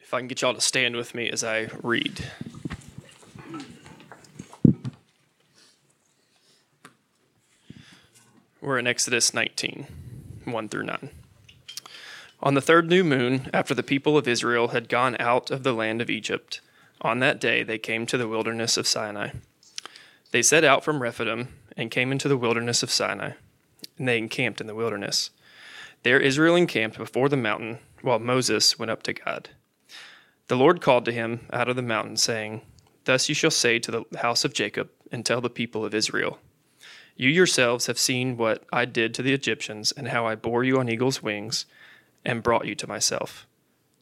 If I can get y'all to stand with me as I read. We're in Exodus 19, 1 through 9. On the third new moon, after the people of Israel had gone out of the land of Egypt, on that day they came to the wilderness of Sinai. They set out from Rephidim and came into the wilderness of Sinai, and they encamped in the wilderness. There Israel encamped before the mountain, while Moses went up to God. The Lord called to him out of the mountain, saying, Thus you shall say to the house of Jacob, and tell the people of Israel You yourselves have seen what I did to the Egyptians, and how I bore you on eagle's wings, and brought you to myself.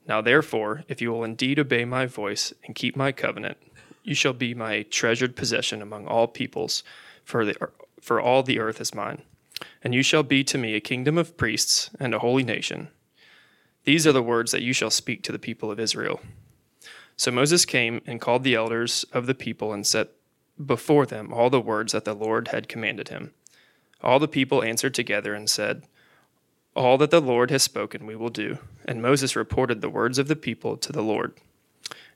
Now therefore, if you will indeed obey my voice and keep my covenant, you shall be my treasured possession among all peoples, for, the, for all the earth is mine. And you shall be to me a kingdom of priests and a holy nation. These are the words that you shall speak to the people of Israel. So Moses came and called the elders of the people and set before them all the words that the Lord had commanded him. All the people answered together and said, All that the Lord has spoken we will do. And Moses reported the words of the people to the Lord.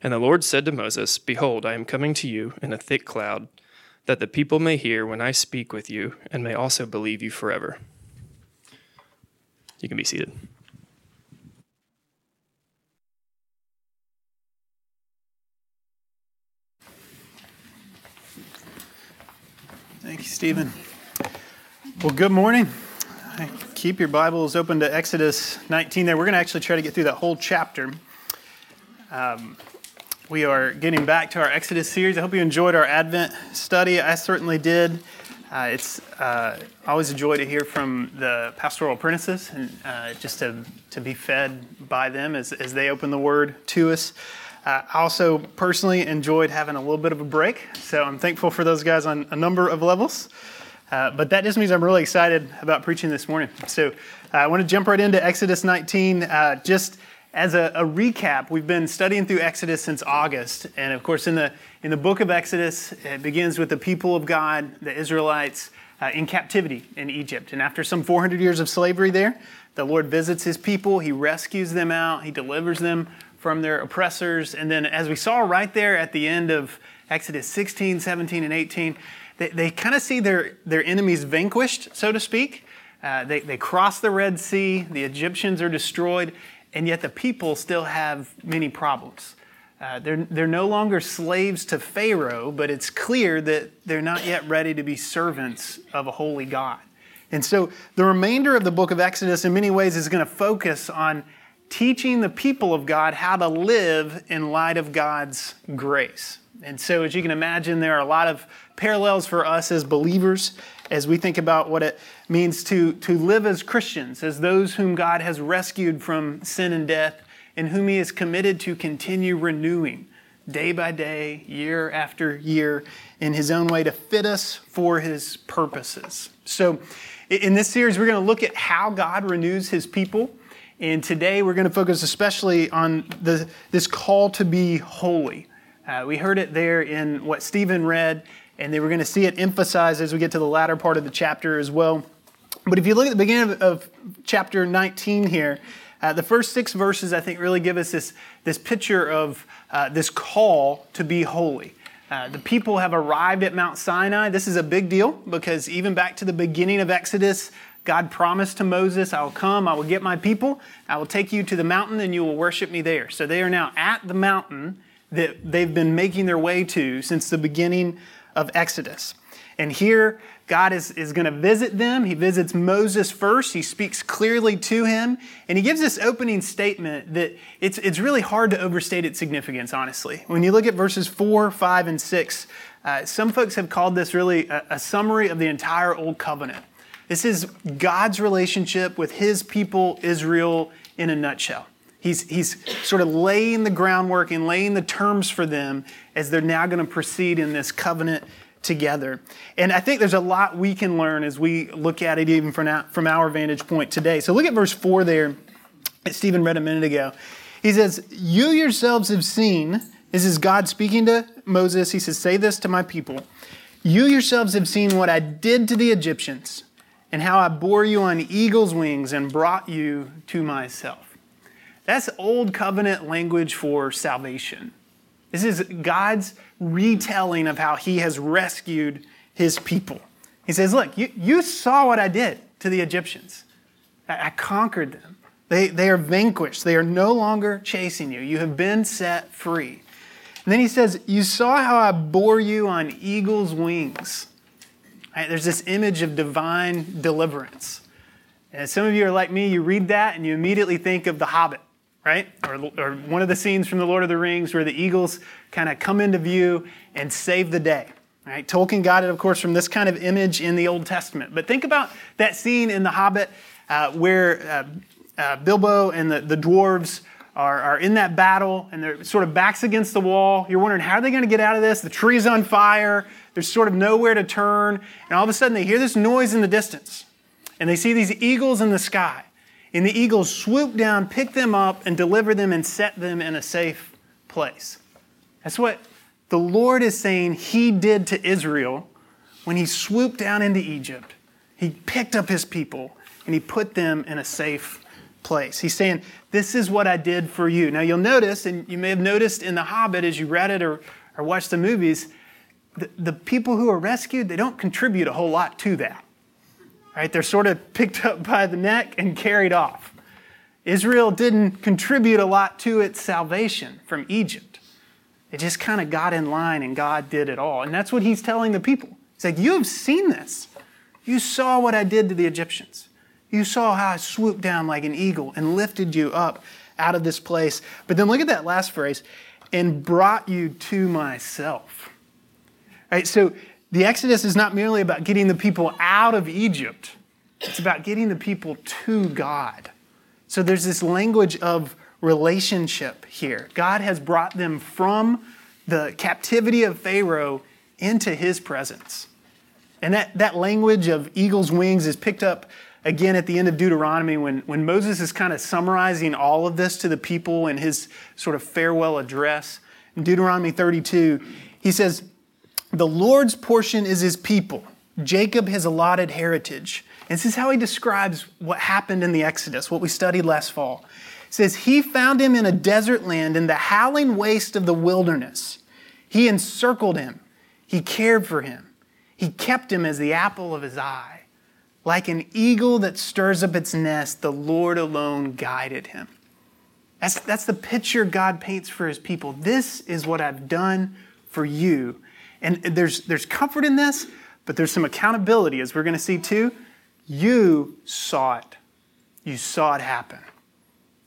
And the Lord said to Moses, Behold, I am coming to you in a thick cloud, that the people may hear when I speak with you, and may also believe you forever. You can be seated. Thank you, Stephen. Well, good morning. Keep your Bibles open to Exodus 19 there. We're going to actually try to get through that whole chapter. Um, we are getting back to our Exodus series. I hope you enjoyed our Advent study. I certainly did. Uh, it's uh, always a joy to hear from the pastoral apprentices and uh, just to, to be fed by them as, as they open the word to us. Uh, I also personally enjoyed having a little bit of a break, so I'm thankful for those guys on a number of levels. Uh, but that just means I'm really excited about preaching this morning. So uh, I want to jump right into Exodus 19. Uh, just as a, a, recap, we've been studying through Exodus since August, and of course, in the in the book of Exodus, it begins with the people of God, the Israelites, uh, in captivity in Egypt. And after some 400 years of slavery there, the Lord visits His people. He rescues them out. He delivers them from their oppressors. And then, as we saw right there at the end of Exodus 16, 17, and 18, they, they kind of see their, their enemies vanquished, so to speak. Uh, they, they cross the Red Sea, the Egyptians are destroyed, and yet the people still have many problems. Uh, they're, they're no longer slaves to Pharaoh, but it's clear that they're not yet ready to be servants of a holy God. And so the remainder of the book of Exodus, in many ways, is going to focus on teaching the people of God how to live in light of God's grace. And so, as you can imagine, there are a lot of parallels for us as believers as we think about what it means to, to live as Christians, as those whom God has rescued from sin and death, and whom He is committed to continue renewing day by day, year after year, in His own way to fit us for His purposes. So, in this series, we're going to look at how God renews His people and today we're going to focus especially on the, this call to be holy. Uh, we heard it there in what Stephen read, and then we're going to see it emphasized as we get to the latter part of the chapter as well. But if you look at the beginning of, of chapter 19 here, uh, the first six verses I think really give us this, this picture of uh, this call to be holy. Uh, the people have arrived at Mount Sinai. This is a big deal because even back to the beginning of Exodus, God promised to Moses, I will come, I will get my people, I will take you to the mountain, and you will worship me there. So they are now at the mountain that they've been making their way to since the beginning of Exodus. And here, God is, is going to visit them. He visits Moses first. He speaks clearly to him. And he gives this opening statement that it's, it's really hard to overstate its significance, honestly. When you look at verses 4, 5, and 6, uh, some folks have called this really a, a summary of the entire Old Covenant. This is God's relationship with his people, Israel, in a nutshell. He's, he's sort of laying the groundwork and laying the terms for them as they're now going to proceed in this covenant together. And I think there's a lot we can learn as we look at it even from, our, from our vantage point today. So look at verse 4 there that Stephen read a minute ago. He says, You yourselves have seen, this is God speaking to Moses. He says, Say this to my people. You yourselves have seen what I did to the Egyptians and how I bore you on eagle's wings and brought you to myself. That's old covenant language for salvation. This is God's retelling of how he has rescued his people. He says, Look, you, you saw what I did to the Egyptians. I, I conquered them. They, they are vanquished. They are no longer chasing you. You have been set free. And then he says, You saw how I bore you on eagle's wings. Right? There's this image of divine deliverance. And some of you are like me, you read that and you immediately think of The Hobbit, right? Or, or one of the scenes from The Lord of the Rings where the eagles kind of come into view and save the day. Right? Tolkien got it, of course, from this kind of image in the Old Testament. But think about that scene in The Hobbit uh, where uh, uh, Bilbo and the, the dwarves are, are in that battle and they're sort of backs against the wall. You're wondering, how are they going to get out of this? The tree's on fire. There's sort of nowhere to turn. And all of a sudden, they hear this noise in the distance. And they see these eagles in the sky. And the eagles swoop down, pick them up, and deliver them and set them in a safe place. That's what the Lord is saying He did to Israel when He swooped down into Egypt. He picked up His people and He put them in a safe place. He's saying, This is what I did for you. Now, you'll notice, and you may have noticed in The Hobbit as you read it or, or watched the movies, the, the people who are rescued, they don't contribute a whole lot to that. Right? They're sort of picked up by the neck and carried off. Israel didn't contribute a lot to its salvation from Egypt. It just kind of got in line and God did it all. And that's what he's telling the people. He's like, You have seen this. You saw what I did to the Egyptians. You saw how I swooped down like an eagle and lifted you up out of this place. But then look at that last phrase and brought you to myself. Right? So the Exodus is not merely about getting the people out of Egypt, it's about getting the people to God. So there's this language of relationship here. God has brought them from the captivity of Pharaoh into his presence. And that, that language of eagle's wings is picked up again at the end of Deuteronomy when, when Moses is kind of summarizing all of this to the people in his sort of farewell address. In Deuteronomy 32, he says, The Lord's portion is his people, Jacob his allotted heritage. And this is how he describes what happened in the Exodus, what we studied last fall. He says, He found him in a desert land in the howling waste of the wilderness. He encircled him, he cared for him, he kept him as the apple of his eye. Like an eagle that stirs up its nest, the Lord alone guided him. That's, that's the picture God paints for his people. This is what I've done for you. And there's, there's comfort in this, but there's some accountability, as we're going to see too. You saw it. You saw it happen.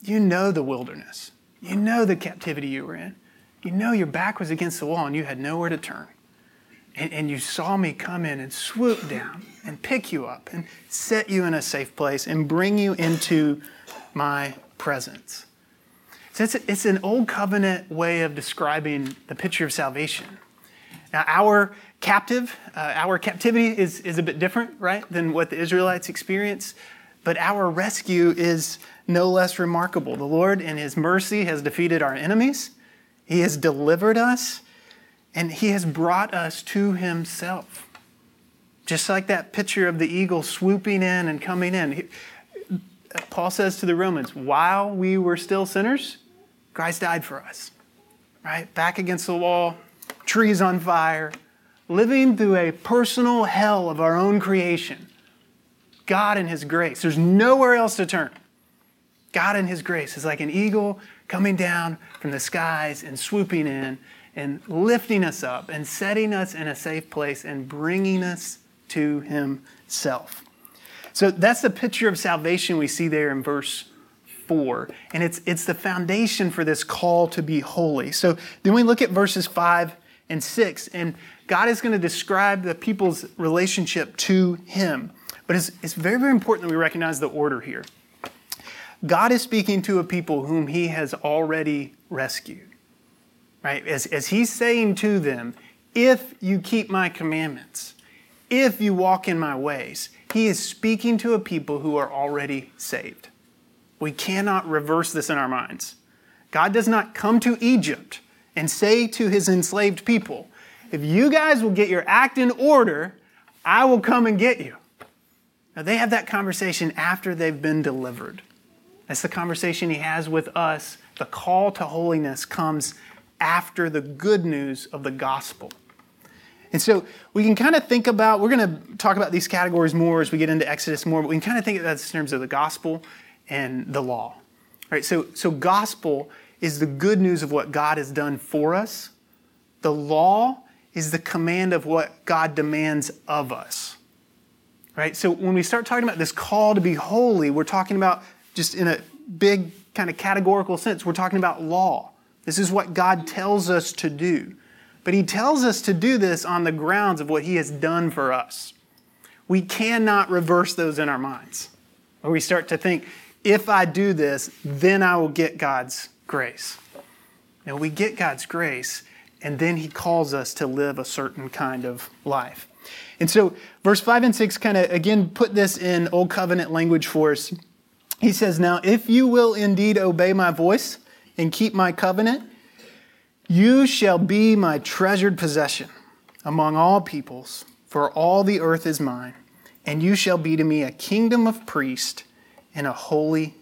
You know the wilderness. You know the captivity you were in. You know your back was against the wall and you had nowhere to turn. And, and you saw me come in and swoop down and pick you up and set you in a safe place and bring you into my presence. So it's, it's an old covenant way of describing the picture of salvation. Now, our captive, uh, our captivity is, is a bit different, right, than what the Israelites experienced, but our rescue is no less remarkable. The Lord, in His mercy, has defeated our enemies, He has delivered us, and He has brought us to Himself. Just like that picture of the eagle swooping in and coming in. Paul says to the Romans, while we were still sinners, Christ died for us. Right? Back against the wall, trees on fire, living through a personal hell of our own creation. God in His grace. There's nowhere else to turn. God in His grace is like an eagle coming down from the skies and swooping in and lifting us up and setting us in a safe place and bringing us to himself. So that's the picture of salvation we see there in verse 4. And it's, it's the foundation for this call to be holy. So then we look at verses 5 and 6, and God is going to describe the people's relationship to him. But it's, it's very, very important that we recognize the order here. God is speaking to a people whom he has already rescued. Right? As, as he's saying to them, if you keep my commandments, if you walk in my ways. He is speaking to a people who are already saved. We cannot reverse this in our minds. God does not come to Egypt and say to his enslaved people, If you guys will get your act in order, I will come and get you. Now, they have that conversation after they've been delivered. That's the conversation he has with us. The call to holiness comes after the good news of the gospel. And so we can kind of think about, we're going to talk about these categories more as we get into Exodus more, but we can kind of think of that in terms of the gospel and the law. All right, so, so gospel is the good news of what God has done for us. The law is the command of what God demands of us. Right? So when we start talking about this call to be holy, we're talking about just in a big kind of categorical sense, we're talking about law. This is what God tells us to do. But He tells us to do this on the grounds of what He has done for us. We cannot reverse those in our minds. Or we start to think, if I do this, then I will get God's grace. Now, we get God's grace, and then He calls us to live a certain kind of life. And so, verse 5 and 6 kind of again put this in Old Covenant language for us. He says, Now, if you will indeed obey my voice and keep my covenant, you shall be my treasured possession among all peoples, for all the earth is mine, and you shall be to me a kingdom of priests and a holy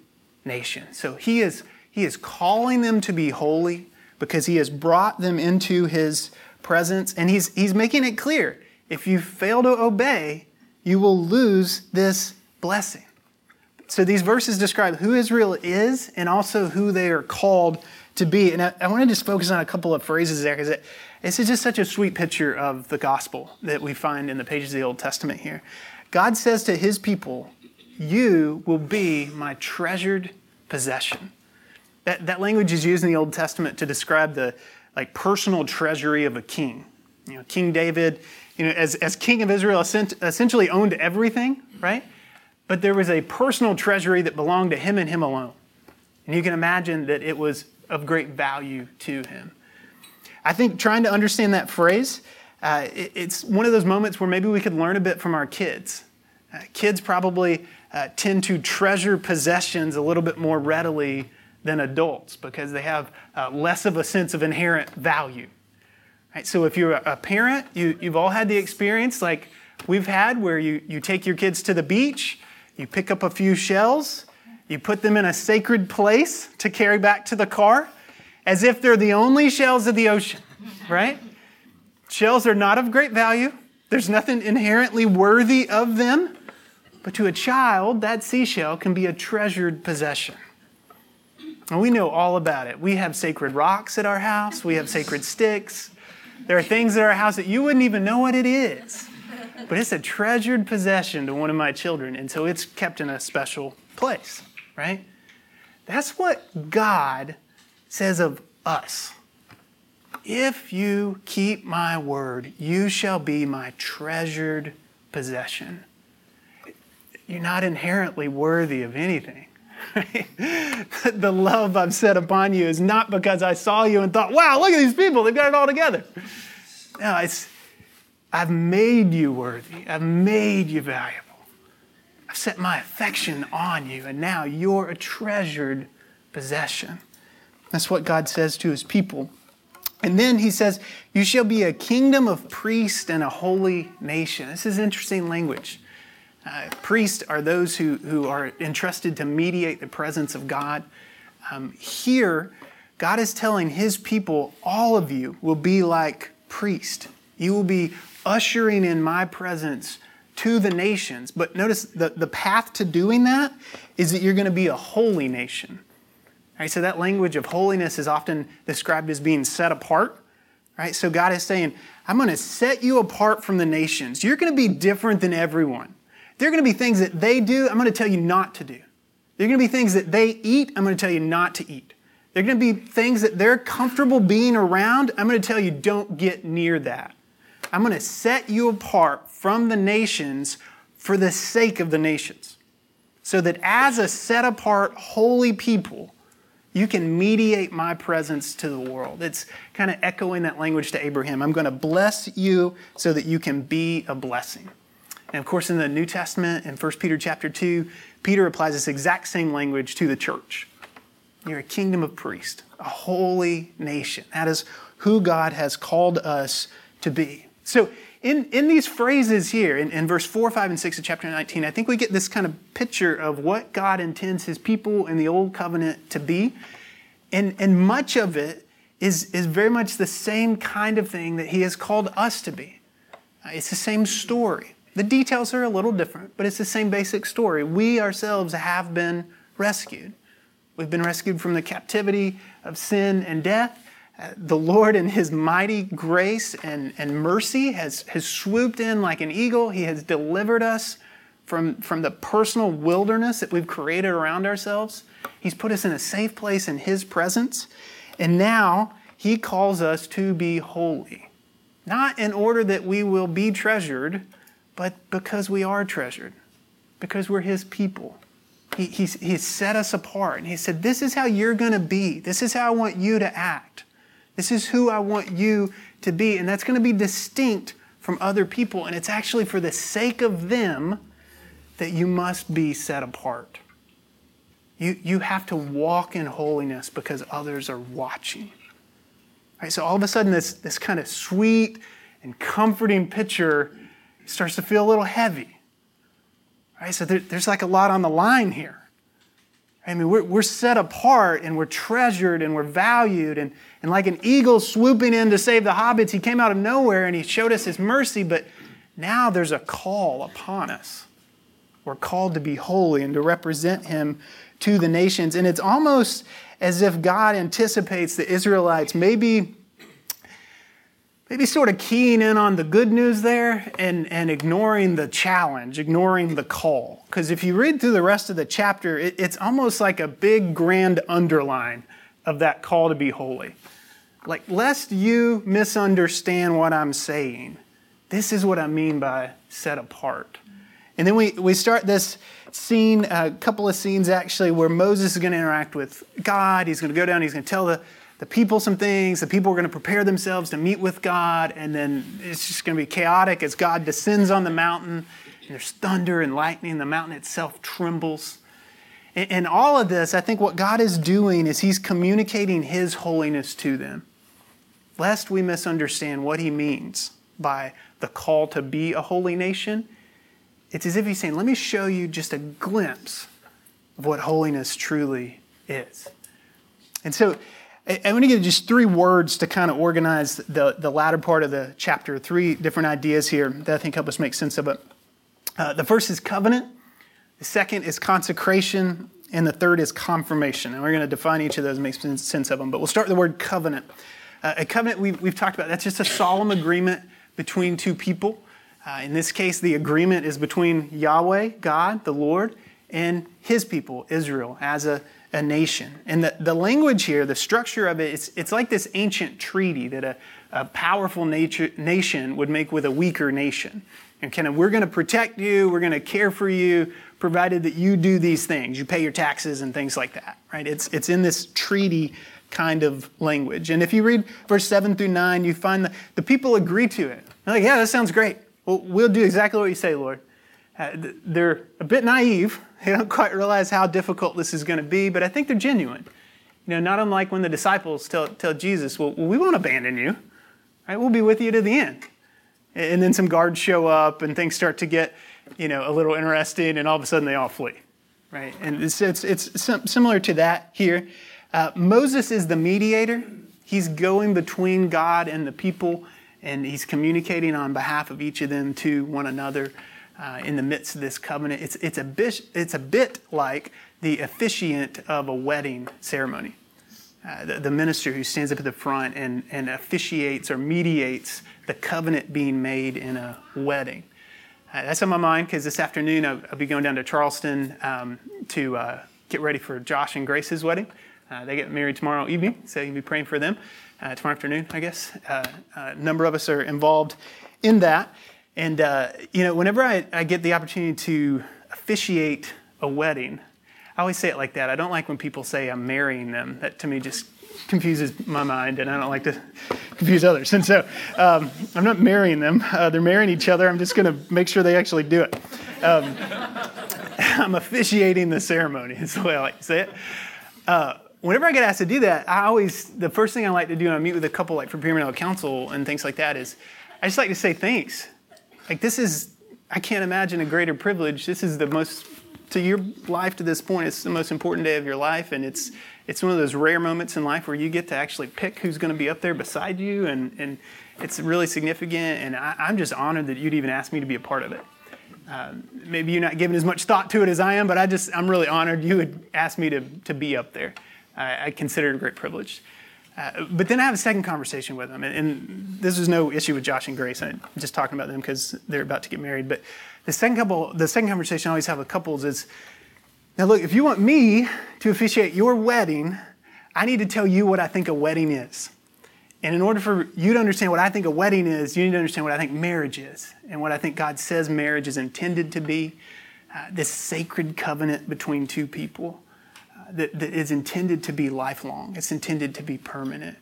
nation. So he is, he is calling them to be holy because he has brought them into his presence, and he's, he's making it clear if you fail to obey, you will lose this blessing. So these verses describe who Israel is and also who they are called to be. And I, I want to just focus on a couple of phrases there because it, it's just such a sweet picture of the gospel that we find in the pages of the Old Testament here. God says to his people, You will be my treasured possession. That, that language is used in the Old Testament to describe the like personal treasury of a king. You know, King David, you know, as, as king of Israel, essentially owned everything, right? but there was a personal treasury that belonged to him and him alone. And you can imagine that it was of great value to him. I think trying to understand that phrase, uh, it, it's one of those moments where maybe we could learn a bit from our kids. Uh, kids probably uh, tend to treasure possessions a little bit more readily than adults because they have uh, less of a sense of inherent value. Right? So if you're a parent, you, you've all had the experience like we've had where you, you take your kids to the beach you pick up a few shells, you put them in a sacred place to carry back to the car, as if they're the only shells of the ocean, right? Shells are not of great value. There's nothing inherently worthy of them. But to a child, that seashell can be a treasured possession. And we know all about it. We have sacred rocks at our house, we have sacred sticks. There are things at our house that you wouldn't even know what it is but it's a treasured possession to one of my children, and so it's kept in a special place, right? That's what God says of us. If you keep my word, you shall be my treasured possession. You're not inherently worthy of anything. the love I've set upon you is not because I saw you and thought, wow, look at these people, they've got it all together. No, it's I've made you worthy. I've made you valuable. I've set my affection on you, and now you're a treasured possession. That's what God says to his people. And then he says, You shall be a kingdom of priests and a holy nation. This is interesting language. Uh, priests are those who, who are entrusted to mediate the presence of God. Um, here, God is telling his people, All of you will be like priests. You will be ushering in my presence to the nations. But notice the, the path to doing that is that you're going to be a holy nation. Right? So that language of holiness is often described as being set apart. Right? So God is saying, I'm going to set you apart from the nations. You're going to be different than everyone. There are going to be things that they do, I'm going to tell you not to do. There are going to be things that they eat, I'm going to tell you not to eat. There are going to be things that they're comfortable being around, I'm going to tell you don't get near that. I'm going to set you apart from the nations for the sake of the nations. So that as a set apart, holy people, you can mediate my presence to the world. It's kind of echoing that language to Abraham. I'm going to bless you so that you can be a blessing. And of course, in the New Testament, in 1 Peter chapter 2, Peter applies this exact same language to the church. You're a kingdom of priests, a holy nation. That is who God has called us to be. So in, in these phrases here, in, in verse 4, 5, and 6 of chapter 19, I think we get this kind of picture of what God intends his people in the old covenant to be. And, and much of it is, is very much the same kind of thing that he has called us to be. Uh, it's the same story. The details are a little different, but it's the same basic story. We ourselves have been rescued. We've been rescued from the captivity of sin and death. Uh, the Lord, in His mighty grace and, and mercy, has, has swooped in like an eagle. He has delivered us from, from the personal wilderness that we've created around ourselves. He's put us in a safe place in His presence. And now He calls us to be holy, not in order that we will be treasured but because we are treasured, because we're His people. He, he's, he's set us apart. And He said, This is how you're going to be. This is how I want you to act. This is who I want you to be. And that's going to be distinct from other people. And it's actually for the sake of them that you must be set apart. You, you have to walk in holiness because others are watching. Right, so all of a sudden, this, this kind of sweet and comforting picture starts to feel a little heavy. Right? So there, there's like a lot on the line here. I mean, we're, we're set apart and we're treasured and we're valued. And, and like an eagle swooping in to save the hobbits, he came out of nowhere and he showed us his mercy. But now there's a call upon us. We're called to be holy and to represent him to the nations. And it's almost as if God anticipates the Israelites maybe maybe sort of keying in on the good news there and, and ignoring the challenge, ignoring the call. Because if you read through the rest of the chapter, it, it's almost like a big grand underline of that call to be holy. Like, lest you misunderstand what I'm saying, this is what I mean by set apart. And then we, we start this scene, a couple of scenes actually, where Moses is going to interact with God. He's going to go down, he's going to tell the the people some things. The people are going to prepare themselves to meet with God, and then it's just going to be chaotic as God descends on the mountain. And there's thunder and lightning. The mountain itself trembles. And, all of this, I think what God is doing is He's communicating His holiness to them, lest we misunderstand what He means by the call to be a holy nation. It's as if He's saying, Let me show you just a glimpse of what holiness truly is. And so, I'm going to give just three words to kind of organize the, the latter part of the chapter, three different ideas here that I think help us make sense of it. Uh, the first is covenant, the second is consecration, and the third is confirmation. And we're going to define each of those and make sense of them. But we'll start with the word covenant. Uh, a covenant, we've, we've talked about, that's just a solemn agreement between two people. Uh, in this case, the agreement is between Yahweh, God, the Lord, and his people, Israel, as a a nation. And the, the language here, the structure of it, it's, it's like this ancient treaty that a, a powerful nature, nation would make with a weaker nation. And kind of, we're going to protect you, we're going to care for you, provided that you do these things. You pay your taxes and things like that, right? It's, it's in this treaty kind of language. And if you read verse 7 through 9, you find that the people agree to it. They're like, yeah, that sounds great. Well, we'll do exactly what you say, Lord. Uh, they're a bit naive. They don't quite realize how difficult this is going to be, but I think they're genuine. You know, not unlike when the disciples tell, tell Jesus, well, we won't abandon you. Right? We'll be with you to the end. And then some guards show up and things start to get, you know, a little interesting and all of a sudden they all flee. Right? And it's, it's, it's similar to that here. Uh, Moses is the mediator. He's going between God and the people and he's communicating on behalf of each of them to one another uh, in the midst of this covenant. It's, it's, a bit, it's a bit like the officiant of a wedding ceremony. Uh, the, the, minister who stands up at the front and, and officiates or mediates the covenant being made in a wedding. Uh, that's on my mind because this afternoon I'll, I'll, be going down to Charleston um, to uh, get ready for Josh and Grace's wedding. Uh, they get married tomorrow evening, so you'll be praying for them. Uh, tomorrow afternoon, I guess. Uh, a number of us are involved in that. And, uh, you know, whenever I, I get the opportunity to officiate a wedding, I always say it like that. I don't like when people say I'm marrying them. That to me just confuses my mind, and I don't like to confuse others. And so um, I'm not marrying them. Uh, they're marrying each other. I'm just going to make sure they actually do it. Um, I'm officiating the ceremony, is the way I like to say it. Uh, whenever I get asked to do that, I always, the first thing I like to do when I meet with a couple like for premarital counsel and things like that is I just like to say thanks. Like, this is, I can't imagine a greater privilege. This is the most, to your life to this point, it's the most important day of your life. And it's, it's one of those rare moments in life where you get to actually pick who's going to be up there beside you. And, and it's really significant. And I, am just honored that you'd even ask me to be a part of it. Um, maybe you're not giving as much thought to it as I am, but I just, I'm really honored you would ask me to, to be up there. I, I consider it a great privilege. Uh, but then I have a second conversation with them, and, and, this is no issue with Josh and Grace. I'm just talking about them because they're about to get married. But the second couple, the second conversation I always have with couples is, now look, if you want me to officiate your wedding, I need to tell you what I think a wedding is. And in order for you to understand what I think a wedding is, you need to understand what I think marriage is and what I think God says marriage is intended to be uh, this sacred covenant between two people that, that is intended to be lifelong. It's intended to be permanent.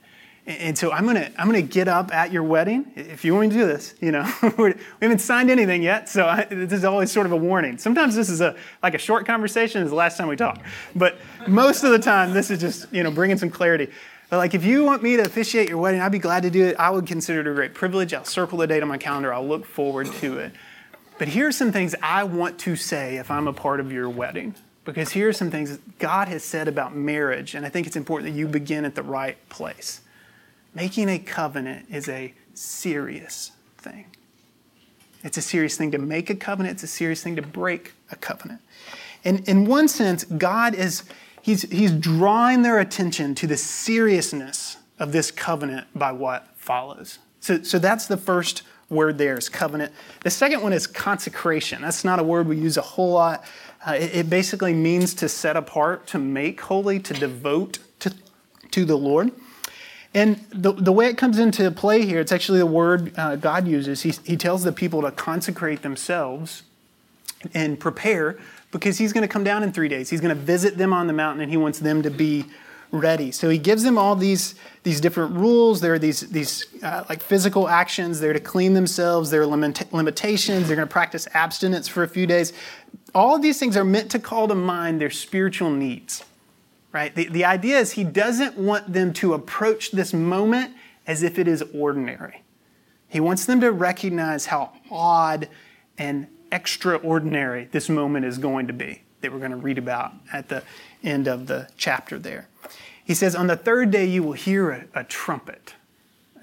And so I'm gonna I'm gonna get up at your wedding if you want me to do this. You know, we haven't signed anything yet, so I, this is always sort of a warning. Sometimes this is a like a short conversation. Is the last time we talk, but most of the time this is just you know bringing some clarity. But like if you want me to officiate your wedding, I'd be glad to do it. I would consider it a great privilege. I'll circle the date on my calendar. I'll look forward to it. But here's some things I want to say if I'm a part of your wedding. Because here are some things God has said about marriage, and I think it's important that you begin at the right place. Making a covenant is a serious thing. It's a serious thing to make a covenant, it's a serious thing to break a covenant. And in one sense, God is he's, he's drawing their attention to the seriousness of this covenant by what follows. So, so that's the first word there is covenant. The second one is consecration. That's not a word we use a whole lot. Uh, it, it, basically means to set apart, to make holy, to devote to, to the Lord. And the, the way it comes into play here, it's actually the word uh, God uses. He, he tells the people to consecrate themselves and prepare because he's going to come down in three days. He's going to visit them on the mountain and he wants them to be ready. So he gives them all these, these different rules. There are these, these uh, like physical actions. They're to clean themselves. There are limit- limitations. They're going to practice abstinence for a few days. All of these things are meant to call to mind their spiritual needs, right? The, the idea is he doesn't want them to approach this moment as if it is ordinary. He wants them to recognize how odd and extraordinary this moment is going to be that we're going to read about at the end of the chapter there. He says, On the third day, you will hear a, a trumpet.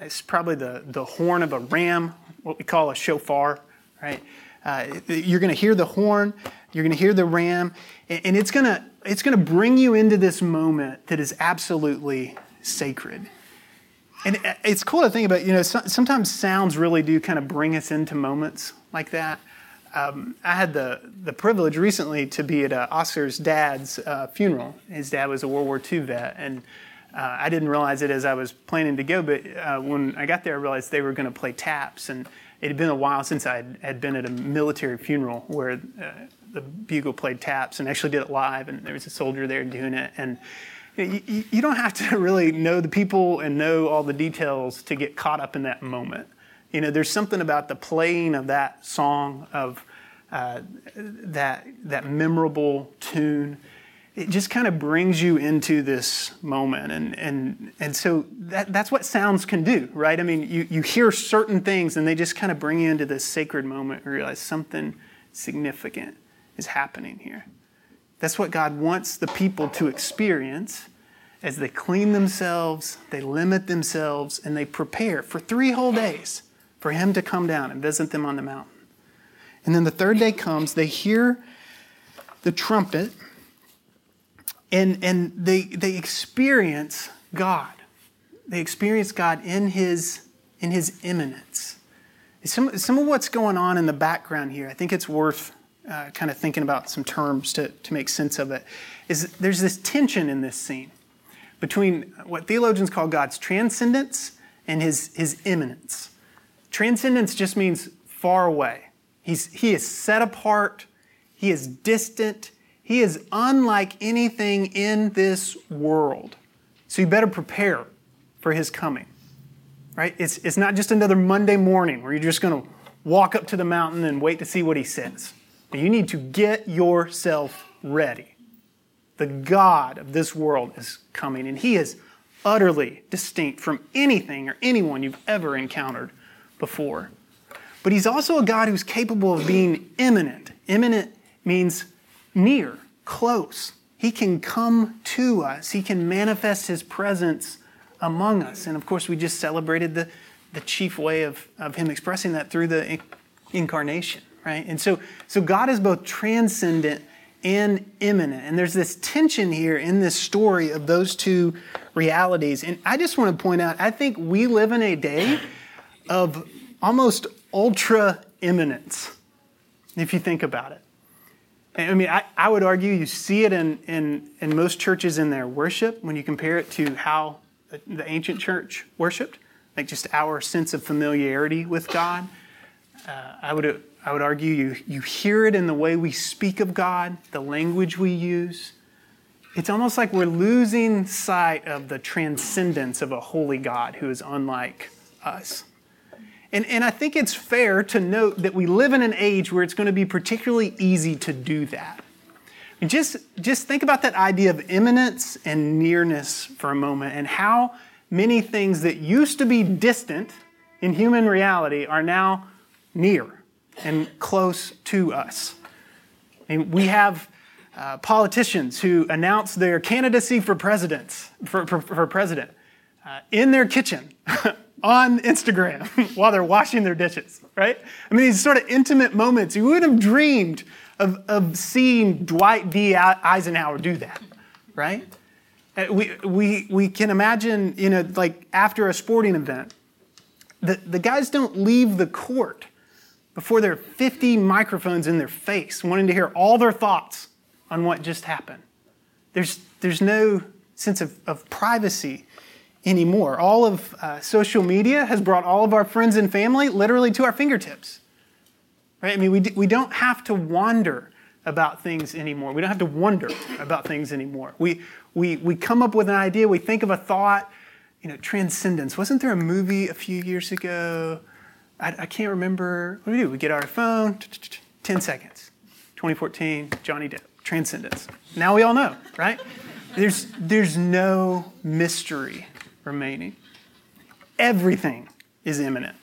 It's probably the, the horn of a ram, what we call a shofar, right? Uh, you're going to hear the horn, you're going to hear the ram, and it's going to it's going to bring you into this moment that is absolutely sacred. And it's cool to think about, you know, sometimes sounds really do kind of bring us into moments like that. Um, I had the, the privilege recently to be at uh, Oscar's dad's uh, funeral. His dad was a World War II vet, and uh, I didn't realize it as I was planning to go, but uh, when I got there, I realized they were going to play taps. And it had been a while since I had been at a military funeral where uh, the bugle played taps and actually did it live, and there was a soldier there doing it. And you, you don't have to really know the people and know all the details to get caught up in that moment. You know, there's something about the playing of that song, of uh, that, that memorable tune. It just kind of brings you into this moment. And, and, and so that, that's what sounds can do, right? I mean, you, you hear certain things and they just kind of bring you into this sacred moment and realize something significant is happening here. That's what God wants the people to experience as they clean themselves, they limit themselves, and they prepare for three whole days for him to come down and visit them on the mountain. And then the third day comes, they hear the trumpet, and, and they, they experience God. They experience God in his, in his immanence. Some, some of what's going on in the background here, I think it's worth uh, kind of thinking about some terms to, to make sense of it, is there's this tension in this scene between what theologians call God's transcendence and his, his immanence. Transcendence just means far away. He's, he is set apart, he is distant, he is unlike anything in this world. So you better prepare for his coming. Right? It's, it's not just another Monday morning where you're just going to walk up to the mountain and wait to see what he says. You need to get yourself ready. The God of this world is coming, and he is utterly distinct from anything or anyone you've ever encountered before. But he's also a God who's capable of being immanent. Immanent means near, close. He can come to us, he can manifest his presence among us. And of course, we just celebrated the, the chief way of, of him expressing that through the incarnation, right? And so, so God is both transcendent and immanent. And there's this tension here in this story of those two realities. And I just want to point out I think we live in a day of almost ultra immanence, if you think about it. I mean, I, I would argue you see it in, in, in most churches in their worship when you compare it to how the ancient church worshiped, like just our sense of familiarity with God. Uh, I would I would argue you, you hear it in the way we speak of God, the language we use. It's almost like we're losing sight of the transcendence of a holy God who is unlike us. And, and I think it's fair to note that we live in an age where it's going to be particularly easy to do that. And just, just think about that idea of immanence and nearness for a moment and how many things that used to be distant in human reality are now near and close to us. We have uh, politicians who announce their candidacy for for, for, for president uh, in their kitchen on Instagram while they're washing their dishes, right? I mean, these sort of intimate moments. You wouldn't have dreamed of, of seeing Dwight D. Eisenhower do that, right? Uh, we, we, we can imagine, you know, like after a sporting event, the, the guys don't leave the court before there are 50 microphones in their face wanting to hear all their thoughts on what just happened. There's, there's no sense of, of privacy anymore. All of uh, social media has brought all of our friends and family literally to our fingertips. Right? I mean, we, we don't have to wander about things anymore. We don't have to wonder about things anymore. We, we, we come up with an idea, we think of a thought, you know, transcendence. Wasn't there a movie a few years ago? I, I can't remember. What do we do? We get our phone, 10 seconds. 2014, Johnny Depp, transcendence. Now we all know, right? There's, there's no mystery remaining. Everything is immanent.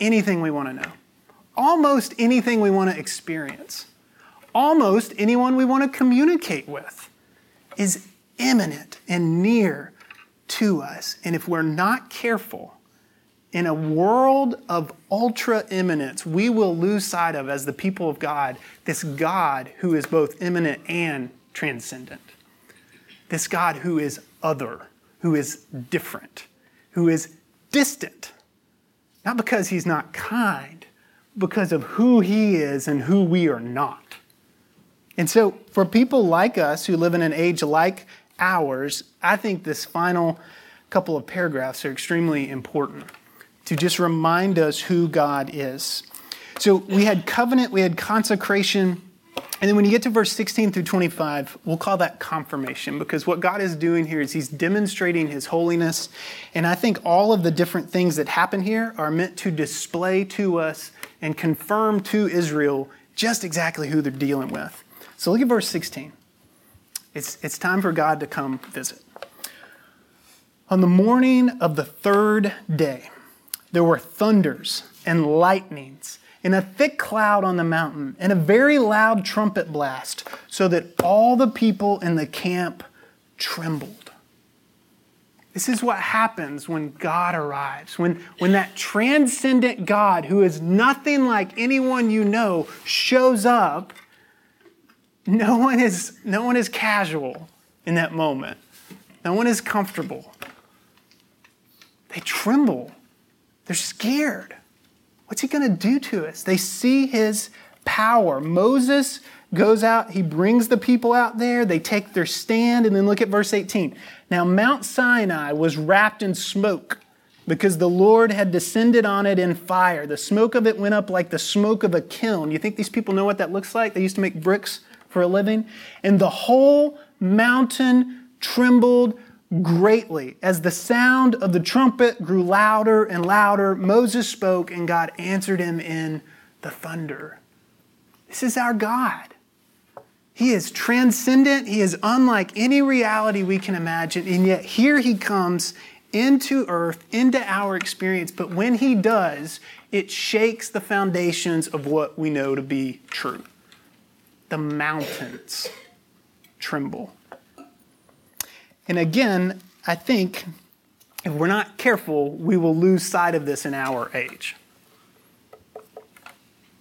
Anything we want to know. Almost anything we want to experience. Almost anyone we want to communicate with is immanent and near to us. And if we're not careful, in a world of ultra immanence, we will lose sight of, as the people of God, this God who is both immanent and transcendent. This God who is other, who is different, who is distant. Not because he's not kind, because of who he is and who we are not. And so, for people like us who live in an age like ours, I think this final couple of paragraphs are extremely important to just remind us who God is. So we had covenant, we had consecration, and then when you get to verse 16 through 25, we'll call that confirmation because what God is doing here is He's demonstrating His holiness. And I think all of the different things that happen here are meant to display to us and confirm to Israel just exactly who they're dealing with. So look at verse 16. It's, it's time for God to come visit. On the morning of the third day, there were thunders and lightnings and a thick cloud on the mountain and a very loud trumpet blast, so that all the people in the camp trembled. This is what happens when God arrives, when, when that transcendent God, who is nothing like anyone you know, shows up. No one is, no one is casual in that moment, no one is comfortable. They tremble they're scared. What's he going to do to us? They see his power. Moses goes out, he brings the people out there, they take their stand, and then look at verse 18. Now, Mount Sinai was wrapped in smoke because the Lord had descended on it in fire. The smoke of it went up like the smoke of a kiln. You think these people know what that looks like? They used to make bricks for a living. And the whole mountain trembled greatly. As the sound of the trumpet grew louder and louder, Moses spoke, and God answered him in the thunder. This is our God. He is transcendent. He is unlike any reality we can imagine. And yet, here he comes into earth, into our experience. But when he does, it shakes the foundations of what we know to be true. The mountains tremble. And again, I think if we're not careful, we will lose sight of this in our age.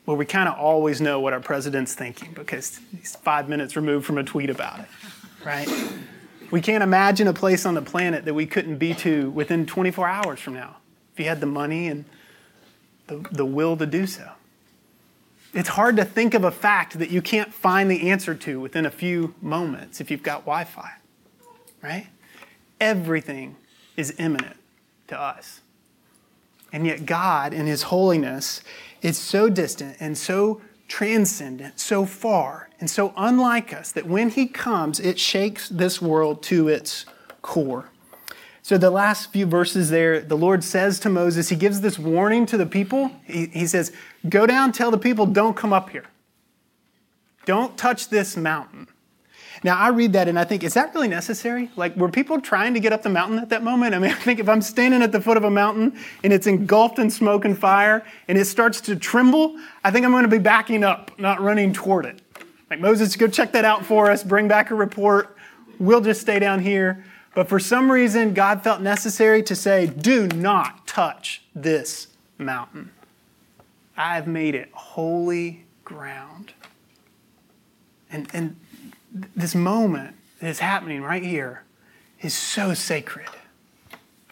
Where we kind of always know what our president's thinking because he's five minutes removed from a tweet about it, right? We can't imagine a place on the planet that we couldn't be to within 24 hours from now if you had the money and the, the will to do so. It's hard to think of a fact that you can't find the answer to within a few moments if you've got Wi Fi, right? Everything is immanent to us. And yet, God, in His holiness, is so distant and so transcendent, so far, and so unlike us that when He comes, it shakes this world to its core. So, the last few verses there, the Lord says to Moses, He gives this warning to the people. He, he says, Go down, tell the people, don't come up here. Don't touch this mountain. Now, I read that and I think, is that really necessary? Like, were people trying to get up the mountain at that moment? I mean, I think if I'm standing at the foot of a mountain and it's engulfed in smoke and fire and it starts to tremble, I think I'm going to be backing up, not running toward it. Like, Moses, go check that out for us, bring back a report. We'll just stay down here. But for some reason, God felt necessary to say, do not touch this mountain. I've made it holy ground. And, and this moment that is happening right here is so sacred.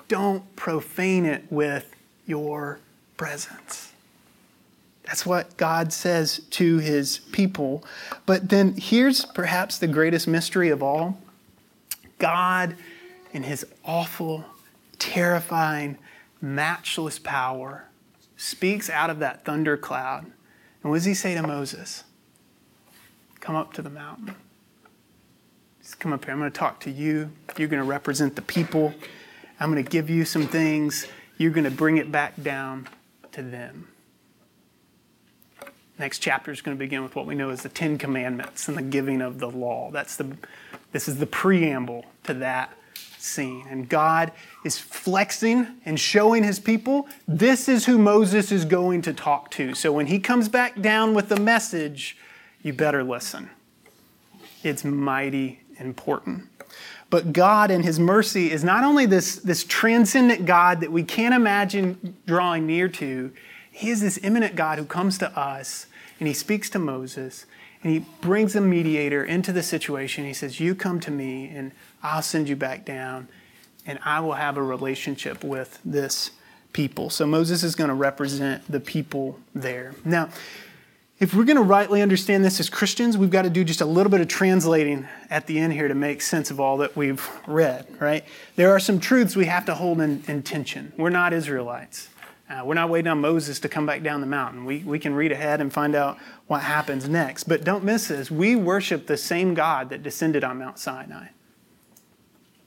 Don't profane it with your presence. That's what God says to his people. But then here's perhaps the greatest mystery of all God, in his awful, terrifying, matchless power, speaks out of that thunder cloud. And what does he say to Moses? Come up to the mountain. Just come up here. I'm going to talk to you. You're going to represent the people. I'm going to give you some things. You're going to bring it back down to them. Next chapter is going to begin with what we know as the Ten Commandments and the giving of the law. That's the, this is the preamble to that scene. And God is flexing and showing his people this is who Moses is going to talk to. So when he comes back down with the message, you better listen. It's mighty important. But God, in His mercy, is not only this, this transcendent God that we can't imagine drawing near to, He is this immanent God who comes to us and He speaks to Moses and He brings a mediator into the situation. He says, You come to me and I'll send you back down and I will have a relationship with this people. So Moses is going to represent the people there. Now, if we're going to rightly understand this as Christians, we've got to do just a little bit of translating at the end here to make sense of all that we've read, right? There are some truths we have to hold in, in tension. We're not Israelites. Uh, we're not waiting on Moses to come back down the mountain. We, we can read ahead and find out what happens next. But don't miss this. We worship the same God that descended on Mount Sinai.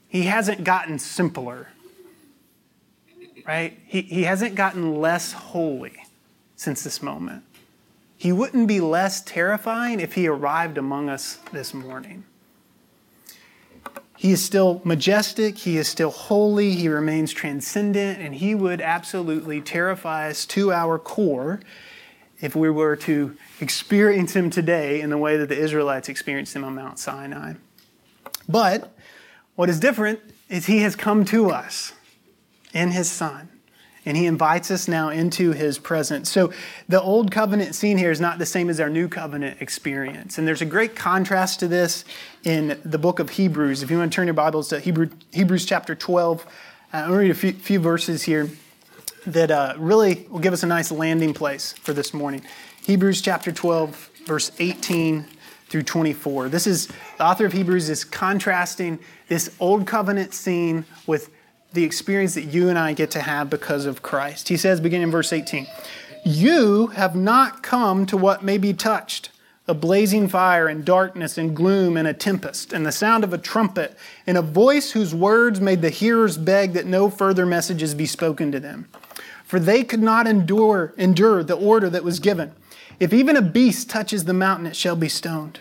He hasn't gotten simpler, right? He, he hasn't gotten less holy since this moment. He wouldn't be less terrifying if he arrived among us this morning. He is still majestic, he is still holy, he remains transcendent, and he would absolutely terrify us to our core if we were to experience him today in the way that the Israelites experienced him on Mount Sinai. But what is different is he has come to us in his Son and he invites us now into his presence. So the old covenant scene here is not the same as our new covenant experience. And there's a great contrast to this in the book of Hebrews. If you want to turn your Bibles to Hebrew, Hebrews chapter 12, uh, I'm going to read a few, few verses here that uh, really will give us a nice landing place for this morning. Hebrews chapter 12, verse 18 through 24. This is the author of Hebrews is contrasting this old covenant scene with the experience that you and I get to have because of Christ. He says, beginning in verse 18, You have not come to what may be touched a blazing fire and darkness and gloom and a tempest and the sound of a trumpet and a voice whose words made the hearers beg that no further messages be spoken to them. For they could not endure, endure the order that was given. If even a beast touches the mountain, it shall be stoned.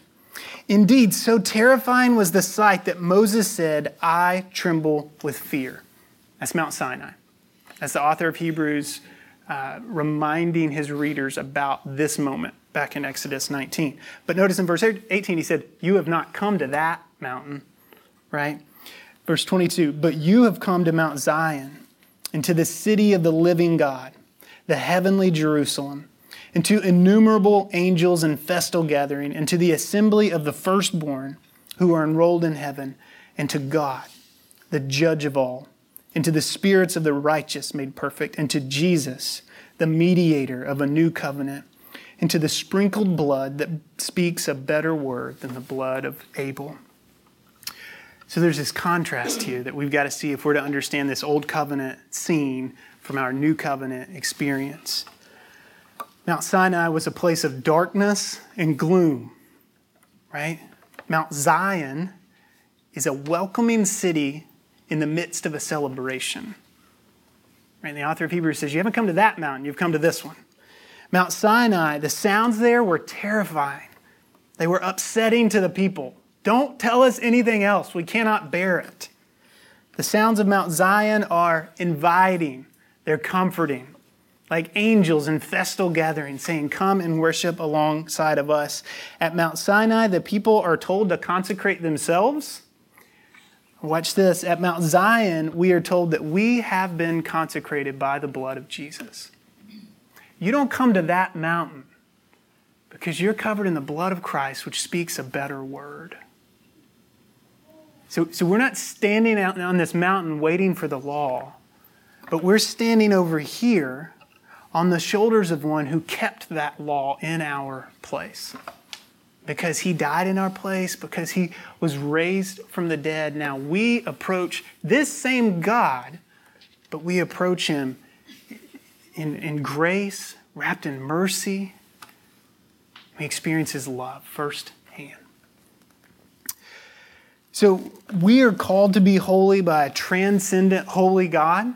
Indeed, so terrifying was the sight that Moses said, I tremble with fear. That's Mount Sinai. That's the author of Hebrews uh, reminding his readers about this moment back in Exodus 19. But notice in verse 18, he said, You have not come to that mountain, right? Verse 22, but you have come to Mount Zion and to the city of the living God, the heavenly Jerusalem, and to innumerable angels in festal gathering, and to the assembly of the firstborn who are enrolled in heaven, and to God, the judge of all, and to the spirits of the righteous made perfect, and to Jesus, the mediator of a new covenant, and to the sprinkled blood that speaks a better word than the blood of Abel. So there's this contrast here that we've got to see if we're to understand this old covenant scene from our new covenant experience. Mount Sinai was a place of darkness and gloom, right? Mount Zion is a welcoming city in the midst of a celebration. Right? And the author of Hebrews says, You haven't come to that mountain, you've come to this one. Mount Sinai, the sounds there were terrifying. They were upsetting to the people. Don't tell us anything else. We cannot bear it. The sounds of Mount Zion are inviting, they're comforting, like angels in festal gatherings saying, Come and worship alongside of us. At Mount Sinai, the people are told to consecrate themselves. Watch this. At Mount Zion, we are told that we have been consecrated by the blood of Jesus. You don't come to that mountain because you're covered in the blood of Christ, which speaks a better word. So, so we're not standing out on this mountain waiting for the law, but we're standing over here on the shoulders of one who kept that law in our place. Because he died in our place, because he was raised from the dead. Now we approach this same God, but we approach him in, in grace, wrapped in mercy. We experience his love firsthand. So we are called to be holy by a transcendent, holy God.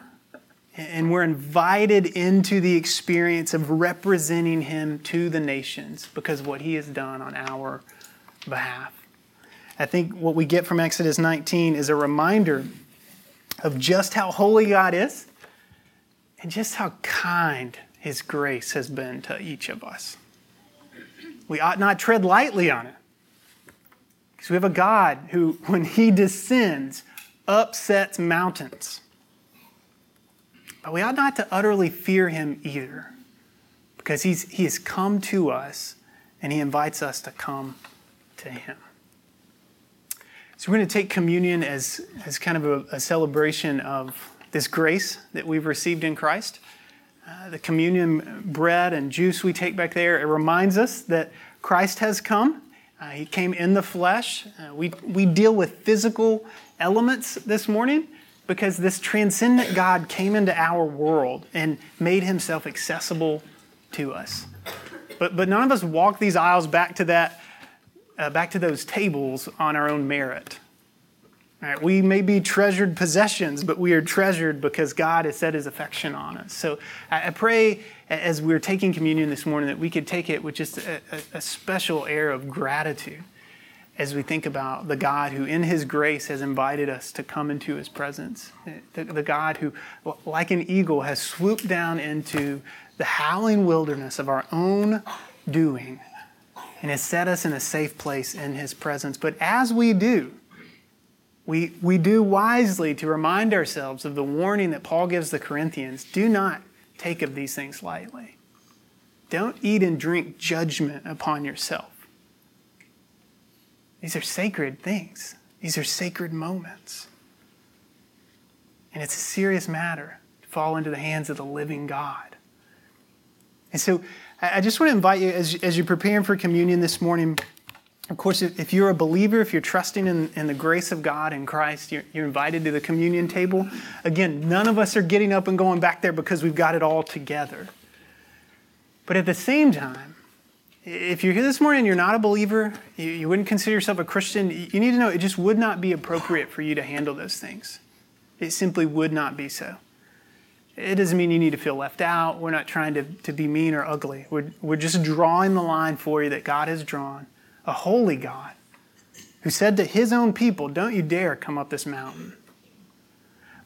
And we're invited into the experience of representing him to the nations because of what he has done on our behalf. I think what we get from Exodus 19 is a reminder of just how holy God is and just how kind his grace has been to each of us. We ought not tread lightly on it. Because we have a God who, when he descends, upsets mountains. But we ought not to utterly fear him either, because he's, he has come to us and he invites us to come to him. So we're going to take communion as, as kind of a, a celebration of this grace that we've received in Christ. Uh, the communion bread and juice we take back there, it reminds us that Christ has come uh, he came in the flesh. Uh, we, we deal with physical elements this morning because this transcendent God came into our world and made himself accessible to us. But, but none of us walk these aisles back to that, uh, back to those tables on our own merit. Right, we may be treasured possessions, but we are treasured because God has set his affection on us. So I, I pray as we're taking communion this morning that we could take it with just a, a, a special air of gratitude as we think about the God who, in his grace, has invited us to come into his presence. The, the God who, like an eagle, has swooped down into the howling wilderness of our own doing and has set us in a safe place in his presence. But as we do, we, we do wisely to remind ourselves of the warning that Paul gives the Corinthians do not take of these things lightly. Don't eat and drink judgment upon yourself. These are sacred things, these are sacred moments. And it's a serious matter to fall into the hands of the living God. And so I just want to invite you, as, as you're preparing for communion this morning, of course, if you're a believer, if you're trusting in, in the grace of God in Christ, you're, you're, invited to the communion table. Again, none of us are getting up and going back there because we've got it all together. But at the same time, if you're here this morning and you're not a believer, you, you wouldn't consider yourself a Christian, you need to know it just would not be appropriate for you to handle those things. It simply would not be so. It doesn't mean you need to feel left out. We're not trying to, to be mean or ugly. We're, we're just drawing the line for you that God has drawn a holy God who said to his own people, Don't you dare come up this mountain.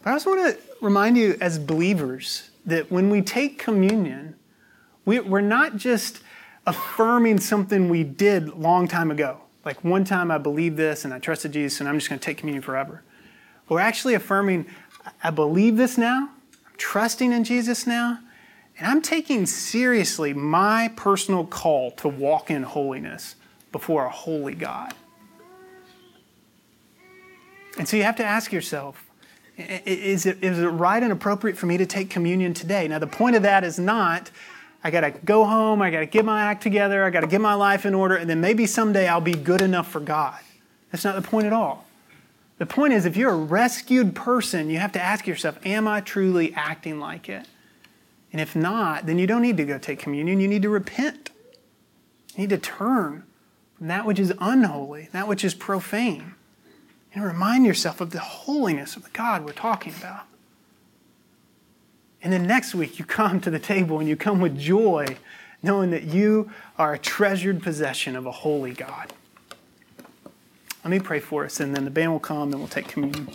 But I also want to remind you, as believers, that when we take communion, we, we're not just affirming something we did long time ago. Like one time I believed this and I trusted Jesus and I'm just going to take communion forever. We're actually affirming, I believe this now, I'm trusting in Jesus now, and I'm taking seriously my personal call to walk in holiness before a holy God. And so you have to ask yourself, is it, is it right and appropriate for me to take communion today? Now, the point of that is not, I got to go home, I got to get my act together, I got to get my life in order, and then maybe someday I'll be good enough for God. That's not the point at all. The point is, if you're a rescued person, you have to ask yourself, Am I truly acting like it? And if not, then you don't need to go take communion. You need to repent. You need to turn from that which is unholy, that which is profane, and remind yourself of the holiness of the God we're talking about. And then next week, you come to the table and you come with joy, knowing that you are a treasured possession of a holy God. Let me pray for us, and then the band will come and we'll take communion.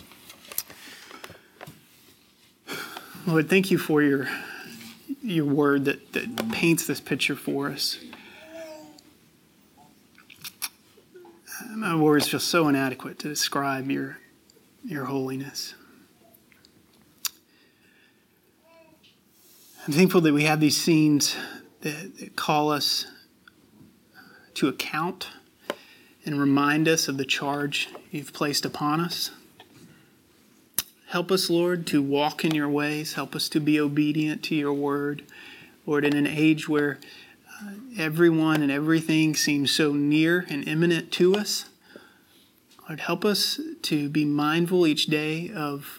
Lord, thank you for your your word that, that paints this picture for us. My words feel so inadequate to describe your, your holiness. I'm thankful that we have these scenes that, that call us to account and remind us of the charge you've placed upon us. Help us, Lord, to walk in your ways. Help us to be obedient to your word. Lord, in an age where uh, everyone and everything seems so near and immanent to us, Lord, help us to be mindful each day of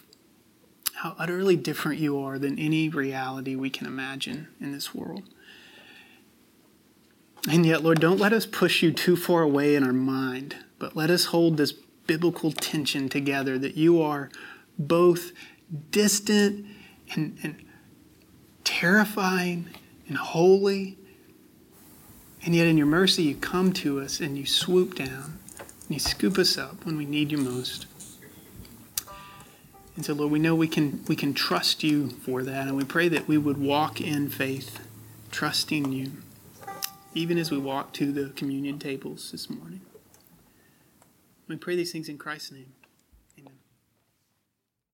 how utterly different you are than any reality we can imagine in this world. And yet, Lord, don't let us push you too far away in our mind, but let us hold this biblical tension together that you are both distant and, and terrifying and holy. And yet, in your mercy, you come to us and you swoop down and you scoop us up when we need you most. And so, Lord, we know we can, we can trust you for that. And we pray that we would walk in faith, trusting you, even as we walk to the communion tables this morning. We pray these things in Christ's name.